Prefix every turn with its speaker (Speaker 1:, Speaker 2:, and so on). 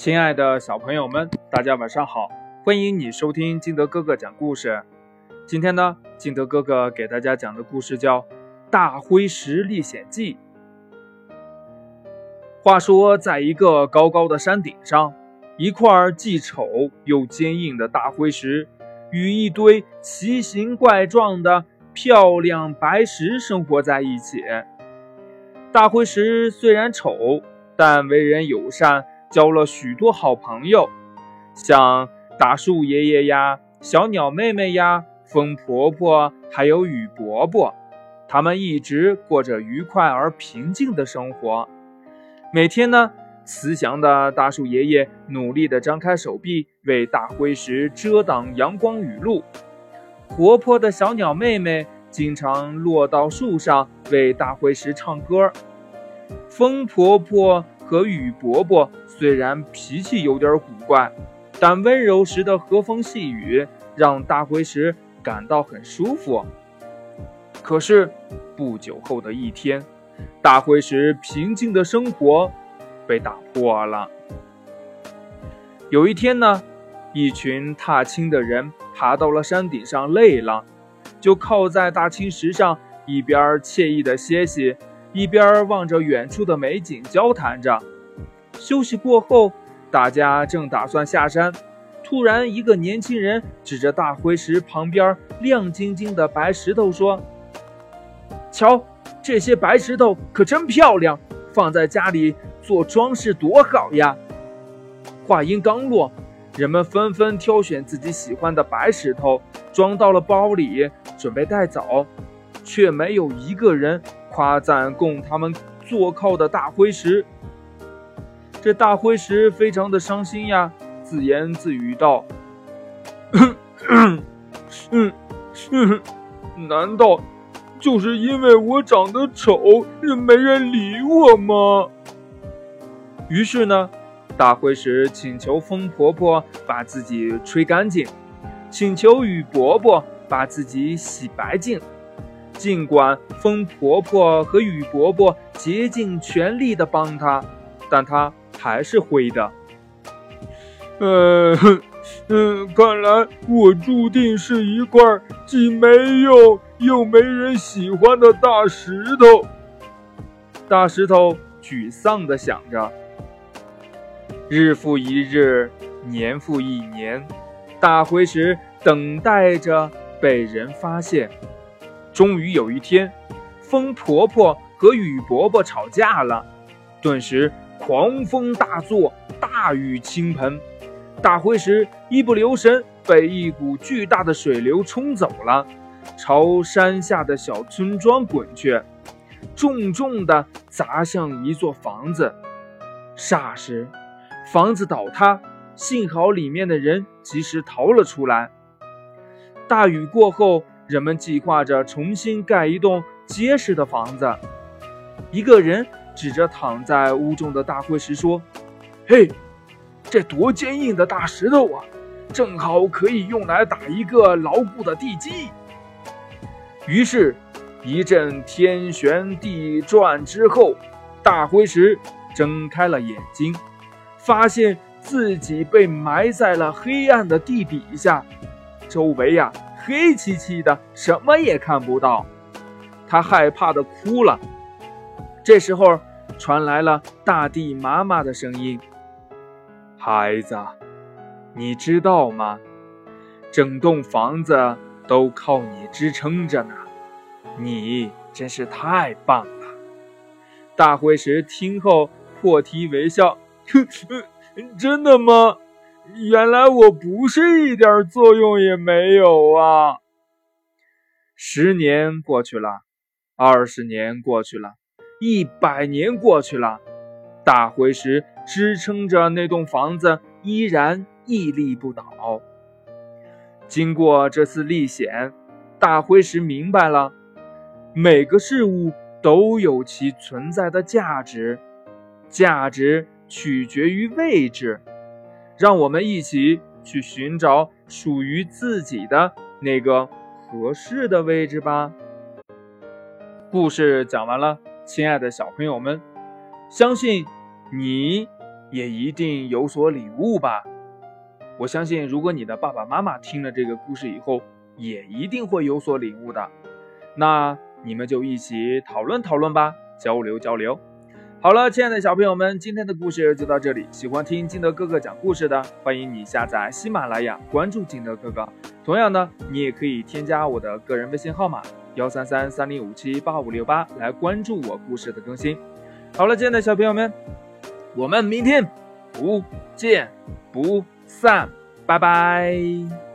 Speaker 1: 亲爱的小朋友们，大家晚上好！欢迎你收听金德哥哥讲故事。今天呢，金德哥哥给大家讲的故事叫《大灰石历险记》。话说，在一个高高的山顶上，一块既丑又坚硬的大灰石与一堆奇形怪状的漂亮白石生活在一起。大灰石虽然丑，但为人友善。交了许多好朋友，像大树爷爷呀、小鸟妹妹呀、风婆婆，还有雨伯伯，他们一直过着愉快而平静的生活。每天呢，慈祥的大树爷爷努力地张开手臂，为大灰石遮挡阳光雨露；活泼的小鸟妹妹经常落到树上为大灰石唱歌。风婆婆。和雨伯伯虽然脾气有点古怪，但温柔时的和风细雨让大灰石感到很舒服。可是不久后的一天，大灰石平静的生活被打破了。有一天呢，一群踏青的人爬到了山顶上，累了，就靠在大青石上，一边惬意的歇息。一边望着远处的美景，交谈着。休息过后，大家正打算下山，突然，一个年轻人指着大灰石旁边亮晶晶的白石头说：“瞧，这些白石头可真漂亮，放在家里做装饰多好呀！”话音刚落，人们纷纷挑选自己喜欢的白石头，装到了包里，准备带走，却没有一个人。夸赞供他们坐靠的大灰石，这大灰石非常的伤心呀，自言自语道：“嗯嗯，难道就是因为我长得丑，没人理我吗？”于是呢，大灰石请求风婆婆把自己吹干净，请求雨伯伯把自己洗白净。尽管风婆婆和雨伯伯竭尽全力的帮她，但她还是灰的。呃，嗯，看来我注定是一块既没用又没人喜欢的大石头。大石头沮丧的想着。日复一日，年复一年，大灰石等待着被人发现。终于有一天，风婆婆和雨伯伯吵架了，顿时狂风大作，大雨倾盆，大灰石一不留神被一股巨大的水流冲走了，朝山下的小村庄滚去，重重地砸向一座房子。霎时，房子倒塌，幸好里面的人及时逃了出来。大雨过后。人们计划着重新盖一栋结实的房子。一个人指着躺在屋中的大灰石说：“嘿，这多坚硬的大石头啊，正好可以用来打一个牢固的地基。”于是，一阵天旋地转之后，大灰石睁开了眼睛，发现自己被埋在了黑暗的地底下，周围呀。黑漆漆的，什么也看不到，他害怕的哭了。这时候，传来了大地妈妈的声音：“孩子，你知道吗？整栋房子都靠你支撑着呢，你真是太棒了。”大灰石听后破涕为笑：“ 真的吗？”原来我不是一点作用也没有啊！十年过去了，二十年过去了，一百年过去了，大灰石支撑着那栋房子依然屹立不倒。经过这次历险，大灰石明白了，每个事物都有其存在的价值，价值取决于位置。让我们一起去寻找属于自己的那个合适的位置吧。故事讲完了，亲爱的小朋友们，相信你也一定有所领悟吧。我相信，如果你的爸爸妈妈听了这个故事以后，也一定会有所领悟的。那你们就一起讨论讨论吧，交流交流。好了，亲爱的小朋友们，今天的故事就到这里。喜欢听金德哥哥讲故事的，欢迎你下载喜马拉雅，关注金德哥哥。同样呢，你也可以添加我的个人微信号码幺三三三零五七八五六八来关注我故事的更新。好了，亲爱的小朋友们，我们明天不见不散，拜拜。